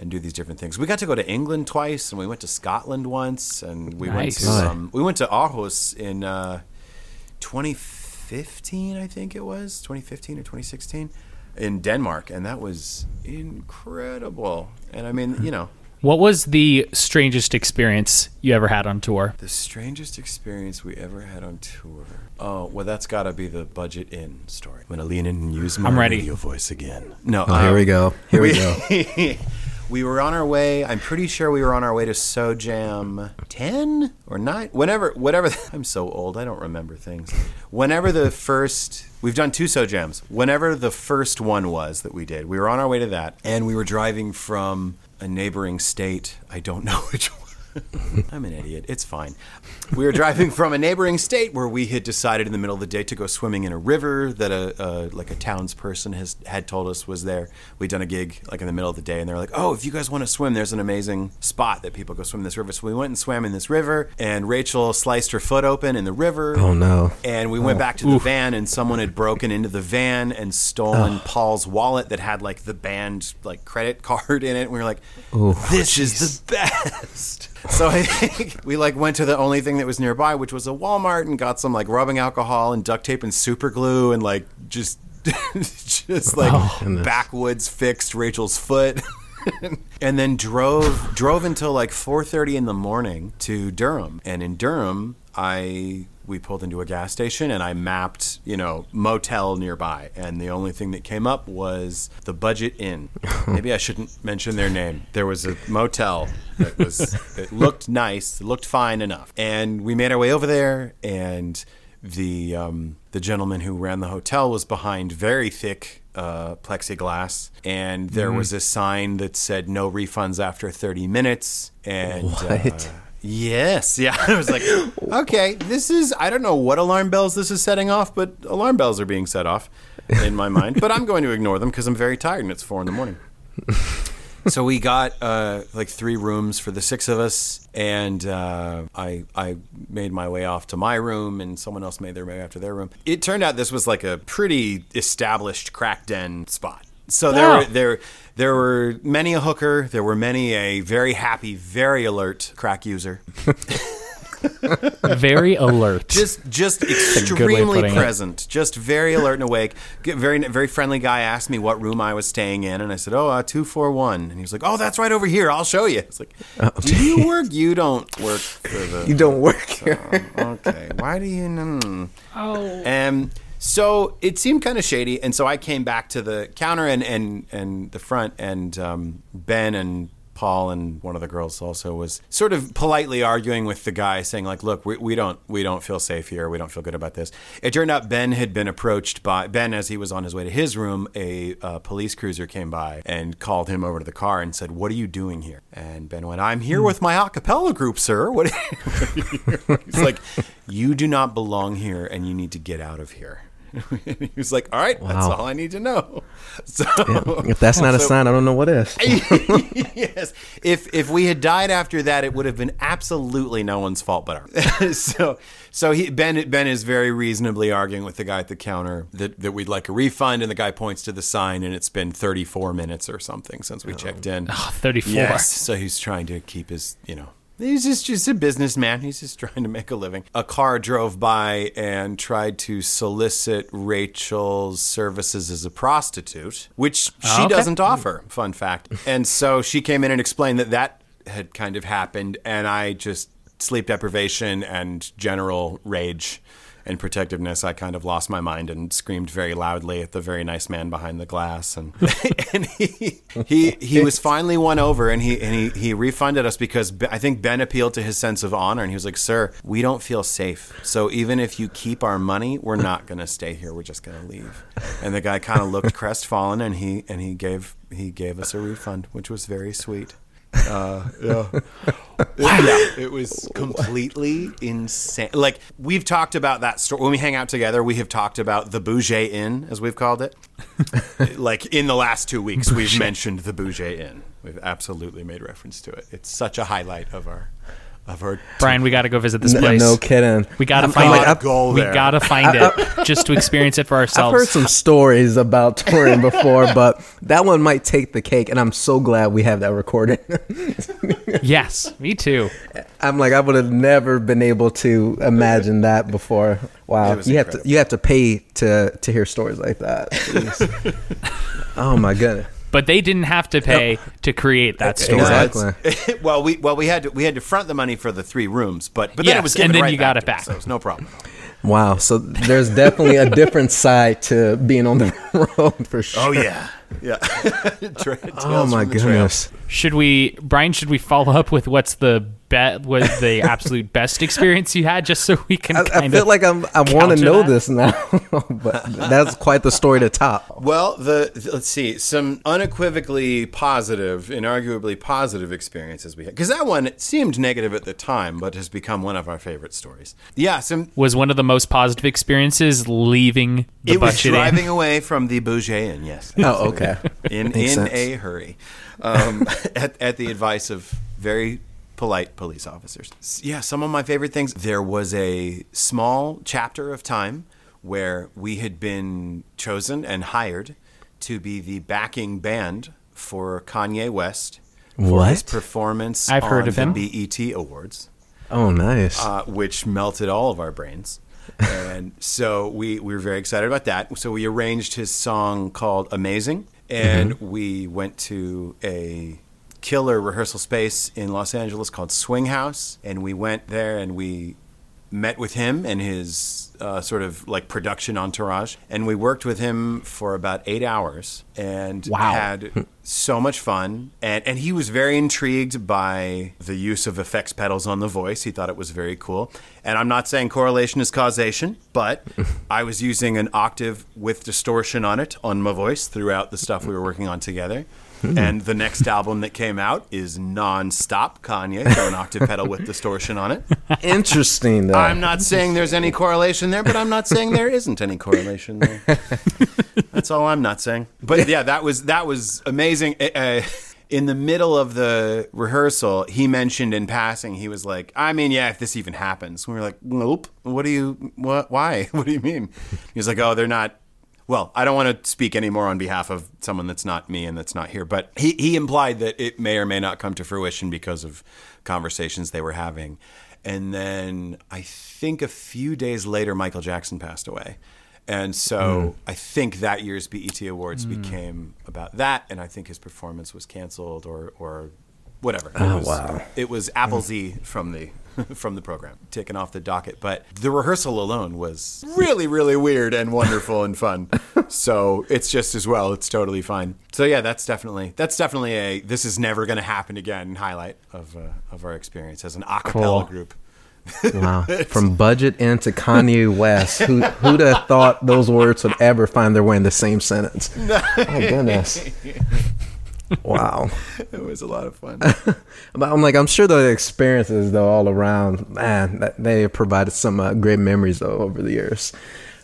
and do these different things. We got to go to England twice and we went to Scotland once and we Nice. went to um, we went to Aarhus in uh, 2015 I think it was 2015 or 2016 in Denmark and that was incredible. And I mean, you know, What was the strangest experience you ever had on tour? The strangest experience we ever had on tour. Oh, well, that's got to be the Budget Inn story. I'm gonna lean in and use my I'm ready. radio voice again. No, Oh, here um, we go. Here we go. we were on our way. I'm pretty sure we were on our way to SoJam 10 or 9. Whenever, whatever. I'm so old. I don't remember things. Whenever the first, we've done two SoJams. Whenever the first one was that we did, we were on our way to that, and we were driving from a neighboring state. I don't know which. I'm an idiot. It's fine. We were driving from a neighboring state where we had decided in the middle of the day to go swimming in a river that a, a like a townsperson has had told us was there. We'd done a gig like in the middle of the day, and they're like, "Oh, if you guys want to swim, there's an amazing spot that people go swim in this river." So we went and swam in this river, and Rachel sliced her foot open in the river. Oh no. And we went back to the van, and someone had broken into the van and stolen Paul's wallet that had like the band like credit card in it. And we were like, "This is the best." So I think we like went to the only thing that was nearby, which was a Walmart, and got some like rubbing alcohol and duct tape and super glue, and like just just like oh, goodness. backwoods fixed Rachel's foot. and then drove drove until like 4:30 in the morning to Durham. And in Durham, I we pulled into a gas station and I mapped, you know, motel nearby. And the only thing that came up was the Budget Inn. Maybe I shouldn't mention their name. There was a motel that was it looked nice, looked fine enough. And we made our way over there and the um, the gentleman who ran the hotel was behind very thick uh, plexiglass, and there was Mm-hmm. a sign that said no refunds after 30 minutes. And What? uh, yes, yeah, I was like, okay, this is I don't know what alarm bells this is setting off, but alarm bells are being set off in my mind. But I'm going to ignore them because I'm very tired and it's four in the morning. so we got uh, like three rooms for the six of us, and uh, I I made my way off to my room, and someone else made their way after their room. It turned out this was like a pretty established crack den spot. So there Oh. were there there were many a hooker, there were many a very happy, very alert crack user. Very alert. just just a good way of extremely putting it. present, just very alert and awake. Very very friendly guy asked me what room I was staying in, and I said, "Oh, uh, two four one." And he was like, "Oh, that's right over here. I'll show you." It's like, "Do you work? You don't work for the." You don't work here. okay, why do you? Mm. oh. Um, so it seemed kind of shady, and so I came back to the counter and and and the front, and um, Ben and Paul and one of the girls also was sort of politely arguing with the guy, saying like, "Look, we, we don't we don't feel safe here. We don't feel good about this." It turned out Ben had been approached by Ben as he was on his way to his room. A police cruiser came by and called him over to the car and said, "What are you doing here?" And Ben went, "I'm here with my a group, sir. What?" He's like, "You do not belong here, and you need to get out of here." he was like, "All right, that's all I need to know." So, If that's not a so- sign, I don't know what is. yes. If if we had died after that, it would have been absolutely no one's fault but ours. so so he Ben Ben is very reasonably arguing with the guy at the counter that, that we'd like a refund, and the guy points to the sign, and it's been 34 minutes or something since we oh. checked in. Ah, 34. Yes. So he's trying to keep his, you know. He's just, just a businessman. He's just trying to make a living. A car drove by and tried to solicit Rachel's services as a prostitute, which she ah, Okay. doesn't offer. Fun fact. And so she came in and explained that that had kind of happened, and I just sleep deprivation and general rage and protectiveness, I kind of lost my mind and screamed very loudly at the very nice man behind the glass, and and he he he was finally won over, and he and he, he refunded us because Be- I think Ben appealed to his sense of honor, and he was like, "Sir, we don't feel safe, so even if you keep our money, we're not going to stay here. We're just going to leave." And the guy kind of looked crestfallen, and he and he gave he gave us a refund, which was very sweet. Uh, yeah. yeah, it was completely insane. Like we've talked about that story when we hang out together. We have talked about the Bouget Inn, as we've called it. like in the last two weeks, we've mentioned the Bouget Inn. We've absolutely made reference to it. It's such a highlight of our of heard. Brian, we got to go visit this No, place. no kidding. We got to find I'm it. like, Go we got to find it just to experience it for ourselves. I've heard some stories about touring before, but that one might take the cake, and I'm so glad we have that recorded. yes, me too. I'm like, I would have never been able to imagine that before. Wow, It was you have to you have to pay to to hear stories like that. Oh my goodness. But they didn't have to pay to create that story. Exactly. well, we well we had to we had to front the money for the three rooms, but but then Yes, it was given and then right you got back it back. so it was no problem. Wow. So there's definitely a different side to being on the road for sure. Oh yeah, yeah. Tra- Oh my from the trail. goodness. Should we, Brian? Should we follow up with what's the bet? Was the absolute best experience you had, just so we can I, kind I feel of like I'm, I want to know that? this now, but that's quite the story to top. Well, the th- let's see some unequivocally positive, inarguably positive experiences we had because that one seemed negative at the time, but has become one of our favorite stories. Yeah, some. was one of the most positive experiences leaving the It was driving in. away from the Bouget Inn, yes. Oh, okay. in in sense. a hurry, um, at, at the advice of very polite police officers. Yeah, some of my favorite things. There was a small chapter of time where we had been chosen and hired to be the backing band for Kanye West for his performance I've heard on of him. the BET Awards Oh, nice. uh, which melted all of our brains. and so we, we were very excited about that. So we arranged his song called Amazing, and we went to a killer rehearsal space in Los Angeles called Swing House, and we went there and we met with him and his uh, sort of like production entourage, and we worked with him for about eight hours and Wow. had so much fun. And, and he was very intrigued by the use of effects pedals on the voice. He thought it was very cool. And I'm not saying correlation is causation, but I was using an octave with distortion on it on my voice throughout the stuff we were working on together. And the next album that came out is non-stop Kanye, so an octave pedal with distortion on it. Interesting. Though. I'm not saying there's any correlation there, but I'm not saying there isn't any correlation there. That's all I'm not saying. But yeah, that was that was amazing. Uh, in the middle of the rehearsal, he mentioned in passing, he was like, "I mean, yeah, if this even happens." We were like, "Nope. What do you? What? Why? What do you mean?" He was like, "Oh, they're not." Well, I don't want to speak anymore on behalf of someone that's not me and that's not here, but he, he implied that it may or may not come to fruition because of conversations they were having. And then I think a few days later, Michael Jackson passed away. And so hmm. I think that year's BET Awards hmm. became about that, and I think his performance was canceled or or whatever. It Oh, was, wow. It was Apple Z from the from the program taken off the docket, but the rehearsal alone was really really weird and wonderful and fun. So it's just as well. It's totally fine. So yeah, that's definitely that's definitely a this is never going to happen again highlight of uh, of our experience as an a cappella Cool. group. Wow. From Budget Inn to Kanye West. Who, who'd have thought those words would ever find their way in the same sentence? Oh, goodness. Wow. It was a lot of fun. But I'm like, I'm sure the experiences, though, all around, man, that they provided some uh, great memories, though, over the years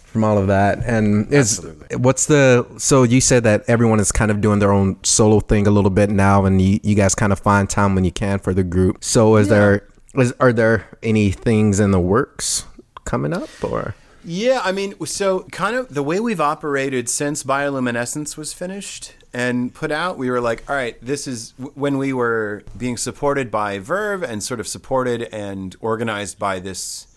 from all of that. And is Absolutely. what's the, so you said that everyone is kind of doing their own solo thing a little bit now, and you, you guys kind of find time when you can for the group. So is there, is, are there any things in the works coming up or? Yeah, I mean, so kind of the way we've operated since Bioluminescence was finished and put out, we were like, all right, this is when we were being supported by Verve and sort of supported and organized by this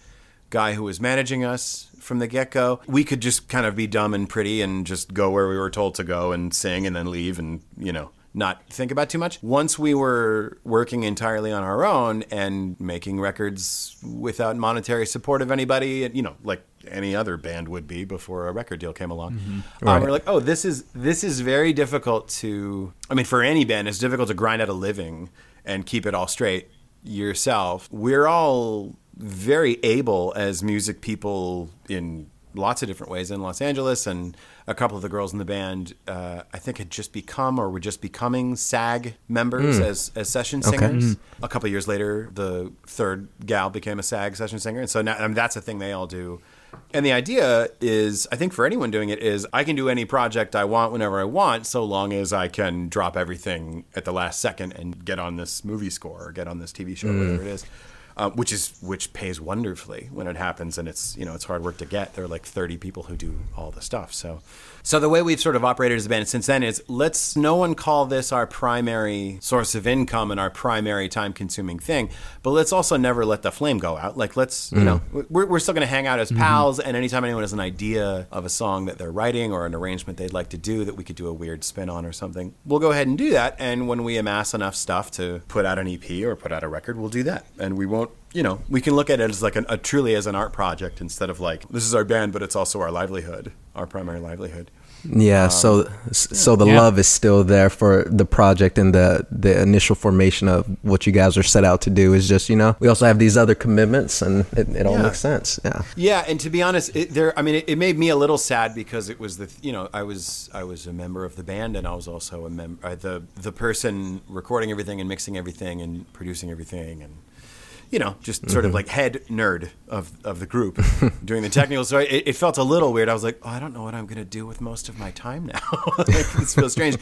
guy who was managing us from the get go. We could just kind of be dumb and pretty and just go where we were told to go and sing and then leave and, you know, not think about too much. Once we were working entirely on our own and making records without monetary support of anybody, you know, like any other band would be before a record deal came along, um, Right. we're like, oh, this is this is very difficult to. I mean, for any band, it's difficult to grind out a living and keep it all straight yourself. We're all very able as music people in lots of different ways in Los Angeles, and a couple of the girls in the band, uh, I think, had just become or were just becoming SAG members hmm. as, as session singers. Hmm. A couple of years later, the third gal became a SAG session singer, and so now I mean, that's a thing they all do. And the idea is, I think for anyone doing it, is I can do any project I want whenever I want, so long as I can drop everything at the last second and get on this movie score or get on this TV show, hmm. whatever it is uh, which is which pays wonderfully when it happens, and it's you know it's hard work to get. There are like thirty people who do all the stuff. So, so the way we've sort of operated as a band since then is let's no one call this our primary source of income and our primary time-consuming thing, but let's also never let the flame go out. Like let's you know we're we're still going to hang out as pals, and anytime anyone has an idea of a song that they're writing or an arrangement they'd like to do that we could do a weird spin on or something, we'll go ahead and do that. And when we amass enough stuff to put out an EP or put out a record, we'll do that, and we won't you know, we can look at it as like an, a truly as an art project instead of like this is our band, but it's also our livelihood, our primary livelihood. Yeah, so so the Yeah. love is still there for the project and the the initial formation of what you guys are set out to do is just you know we also have these other commitments and it, it all Yeah. makes sense. Yeah, Yeah, and to be honest, it, there. I mean, it, it made me a little sad because it was the you know I was I was a member of the band and I was also a member uh, the the person recording everything and mixing everything and producing everything and you know just sort of mm-hmm. like head nerd of of the group doing the technical. So it, it felt a little weird. I was like, oh, I don't know what I'm going to do with most of my time now. like, this feels strange.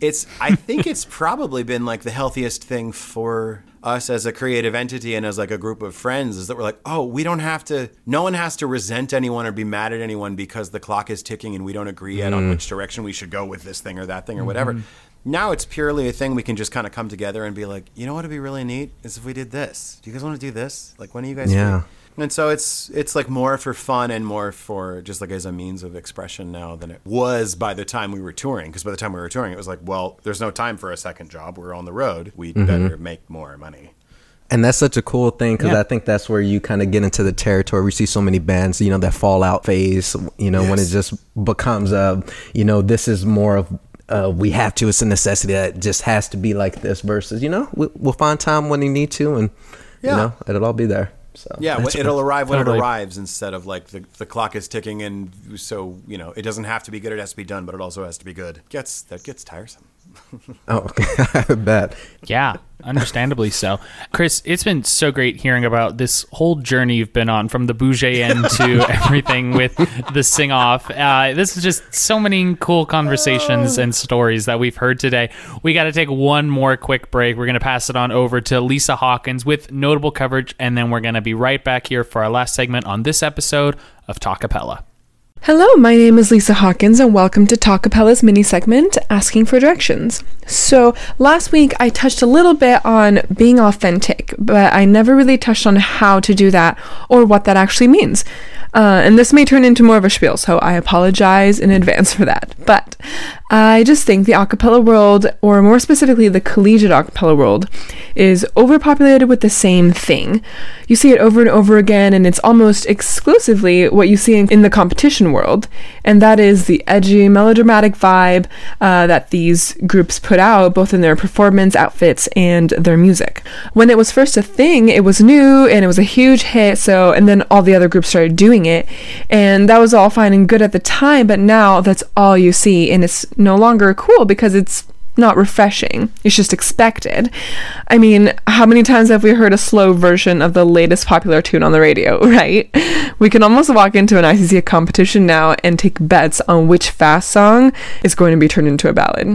It's I think it's probably been like the healthiest thing for us as a creative entity and as like a group of friends is that we're like, oh, we don't have to. No one has to resent anyone or be mad at anyone because the clock is ticking and we don't agree yet on mm. which direction we should go with this thing or that thing or mm-hmm. whatever. Now it's purely a thing we can just kind of come together and be like, you know what would be really neat is if we did this. Do you guys want to do this? Like, when are you guys? Yeah. Free? And so it's it's like more for fun and more for just like as a means of expression now than it was by the time we were touring. Because by the time we were touring, it was like, well, there's no time for a second job. We're on the road. We would better make more money. and that's such a cool thing because Yeah. I think that's where you kind of get into the territory. We see so many bands, you know, that fallout phase. You know, when it just becomes a, you know, this is more of uh, we have to. It's a necessity that just has to be like this. Versus, you know, we, we'll find time when you need to, and Yeah. you know, it'll all be there. So Yeah, that's it'll arrive when Totally. it arrives instead of like the, the clock is ticking and so you know it doesn't have to be good. It has to be done, but it also has to be good. Gets that gets tiresome. Oh, okay. I bet. Yeah, understandably so. Chris, it's been so great hearing about this whole journey you've been on from the bougie end to everything with the sing off. Uh, this is just so many cool conversations and stories that we've heard today. We got to take one more quick break. We're going to pass it on over to Lisa Hawkins with notable coverage, and then we're going to be right back here for our last segment on this episode of Talkapella. Hello, my name is Lisa Hawkins, and welcome to Talkapella's mini segment, Asking for Directions. So, last week I touched a little bit on being authentic, but I never really touched on how to do that or what that actually means. Uh, and this may turn into more of a spiel, so I apologize in advance for that. But I just think the acapella world, or more specifically the collegiate acapella world, is overpopulated with the same thing. You see it over and over again, and it's almost exclusively what you see in, in the competition world, and that is the edgy, melodramatic vibe uh, that these groups put out, both in their performance outfits and their music. When it was first a thing, it was new and it was a huge hit, so, and then all the other groups started doing it, and that was all fine and good at the time, but now that's all you see, and it's no longer cool because it's not refreshing. It's just expected. I mean, how many times have we heard a slow version of the latest popular tune on the radio, right? We can almost walk into an ICC competition now and take bets on which fast song is going to be turned into a ballad.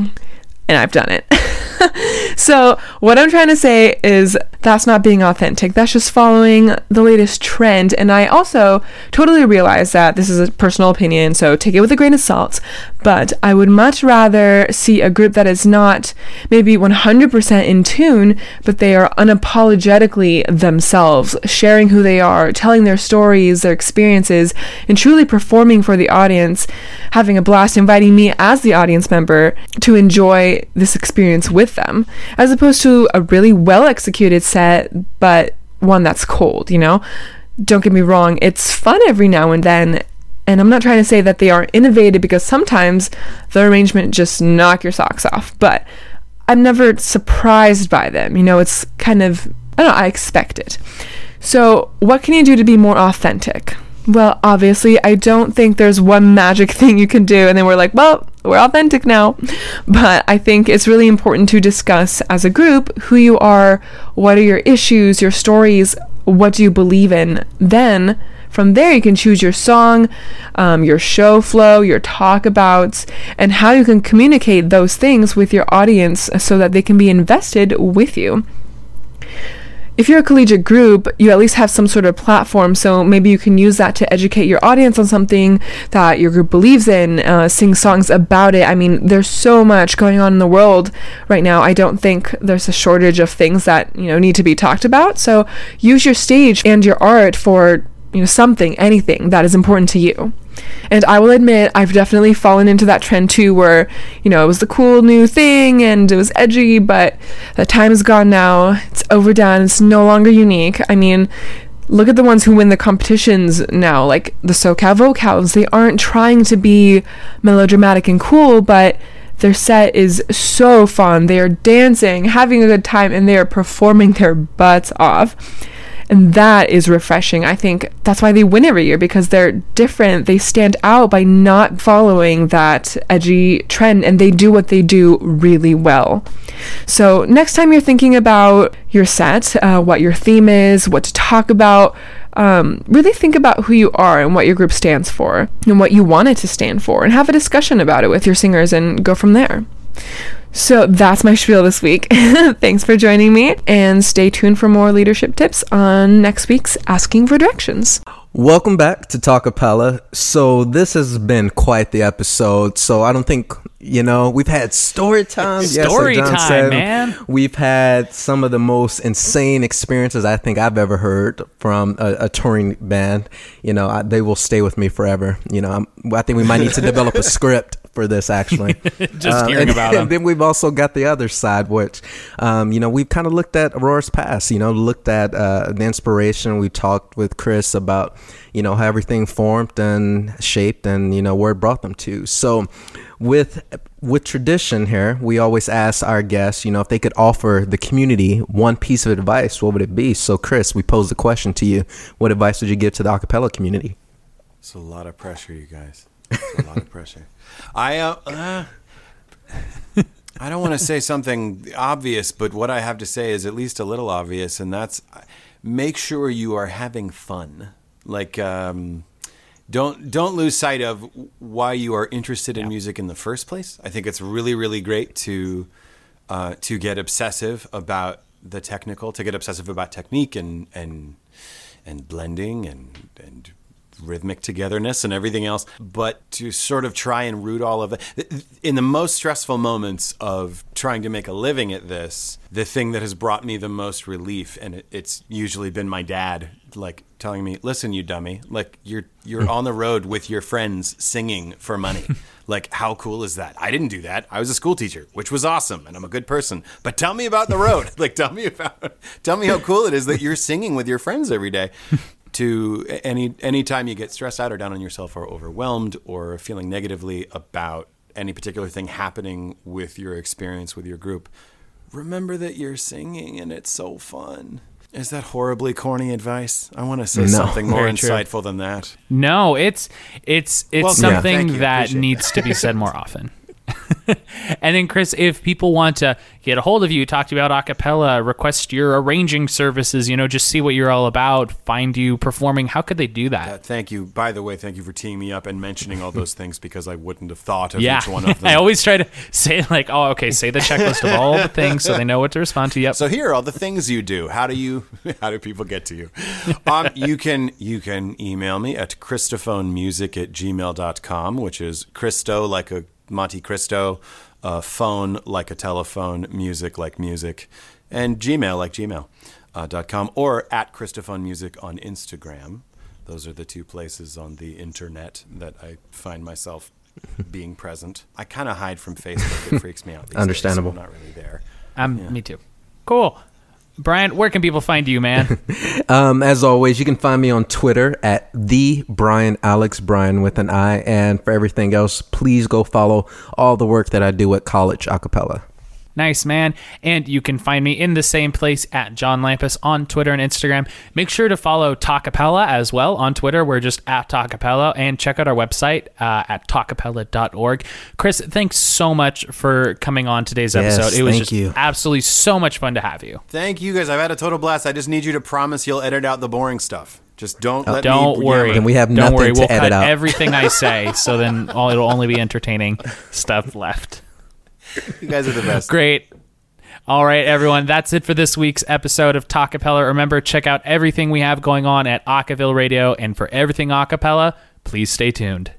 And I've done it. so, what I'm trying to say is that's not being authentic. That's just following the latest trend. And I also totally realize that this is a personal opinion, so take it with a grain of salt. But I would much rather see a group that is not maybe 100% in tune, but they are unapologetically themselves, sharing who they are, telling their stories, their experiences, and truly performing for the audience, having a blast, inviting me as the audience member to enjoy this experience with them, as opposed to a really well executed set, but one that's cold, you know? Don't get me wrong, it's fun every now and then. And I'm not trying to say that they aren't innovative because sometimes the arrangement just knock your socks off, but I'm never surprised by them. You know, it's kind of, I don't know, I expect it. So, what can you do to be more authentic? Well, obviously, I don't think there's one magic thing you can do, and then we're like, well, we're authentic now. But I think it's really important to discuss as a group who you are, what are your issues, your stories, what do you believe in. Then, from there, you can choose your song, um, your show flow, your talk abouts, and how you can communicate those things with your audience so that they can be invested with you if you're a collegiate group, you at least have some sort of platform, so maybe you can use that to educate your audience on something that your group believes in, uh, sing songs about it. I mean, there's so much going on in the world right now. I don't think there's a shortage of things that you know need to be talked about. So use your stage and your art for you know something, anything that is important to you. And I will admit, I've definitely fallen into that trend too, where, you know, it was the cool new thing and it was edgy, but the time is gone now. It's overdone. It's no longer unique. I mean, look at the ones who win the competitions now, like the SoCal Vocals. They aren't trying to be melodramatic and cool, but their set is so fun. They are dancing, having a good time, and they are performing their butts off. And that is refreshing. I think that's why they win every year because they're different. They stand out by not following that edgy trend and they do what they do really well. So, next time you're thinking about your set, uh, what your theme is, what to talk about, um, really think about who you are and what your group stands for and what you want it to stand for and have a discussion about it with your singers and go from there. So that's my spiel this week. Thanks for joining me, and stay tuned for more leadership tips on next week's Asking for Directions. Welcome back to Talkapella. So this has been quite the episode. So I don't think you know we've had story time. yes, like Story John time, said. man. We've had some of the most insane experiences I think I've ever heard from a, a touring band. You know, I, they will stay with me forever. You know, I'm, I think we might need to develop a script for this actually. Just hearing and, about and them. then we've also got the other side, which, um, you know, we've kind of looked at Aurora's past, you know, looked at uh, the inspiration. We talked with Chris about, you know, how everything formed and shaped and, you know, where it brought them to. So with with tradition here, we always ask our guests, you know, if they could offer the community one piece of advice, what would it be? So, Chris, we pose the question to you: What advice would you give to the acapella community? It's a lot of pressure, you guys. It's a lot of pressure. I uh, uh, I don't want to say something obvious, but what I have to say is at least a little obvious, and that's make sure you are having fun. Like, um, don't don't lose sight of why you are interested in music in the first place. I think it's really really great to uh, to get obsessive about the technical, to get obsessive about technique and and and blending and and rhythmic togetherness and everything else, but to sort of try and root all of it. In the most stressful moments of trying to make a living at this, the thing that has brought me the most relief, and it, it's usually been my dad, like telling me, "Listen, you dummy, like you're you're on the road with your friends singing for money." Like, how cool is that? I didn't do that. I was a school teacher, which was awesome, and I'm a good person. But tell me about the road. like, tell me about, tell me how cool it is that you're singing with your friends every day to any anytime you get stressed out or down on yourself or overwhelmed or feeling negatively about any particular thing happening with your experience with your group, remember that you're singing and it's so fun. Is that horribly corny advice? I want to say No. something more insightful than that. No, it's it's it's Well, something Thank you. that Appreciate needs to be said more often. and then Chris, if people want to get a hold of you, talk to you about acapella, request your arranging services, you know, just see what you're all about, find you performing, how could they do Uh, that? thank you. By the way, thank you for teeing me up and mentioning all those things because I wouldn't have thought of yeah, each one of them. I always try to say like, oh, okay, say the checklist of all the things so they know what to respond to. Yep. So here are all the things you do. How do you how do people get to you? Um, you can you can email me at christophonemusic at gmail.com, which is Christo like a Monte Cristo, uh, phone like a telephone, music like music, and Gmail like gmail. Uh, dot com or at Christophone Music on Instagram. Those are the two places on the internet that I find myself being present. I kind of hide from Facebook. It freaks me out. These Understandable. Days, so I'm not really there. Um, me too. Cool. Brian, where can people find you, man? Um, as always, you can find me on Twitter at the Brian Alex Brian with an I. And for everything else, please go follow all the work that I do at College Acapella. Nice, man. And you can find me in the same place at John Lampus on Twitter and Instagram. Make sure to follow Talkapella as well on Twitter. We're just at Talkapella. And check out our website uh, at talkapella.org. Chris, thanks so much for coming on today's Yes, episode. It was thank just you. absolutely so much fun to have you. Thank you guys. I've had a total blast. I just need you to promise you'll edit out the boring stuff. Just don't let Don't me. worry. and we have Don't nothing worry. to we'll edit cut out. everything I say, so then all, it'll only be entertaining stuff left. You guys are the best. Great. All right, everyone. That's it for this week's episode of Talkapella. Remember, check out everything we have going on at Acaville Radio. And for everything Acapella, please stay tuned.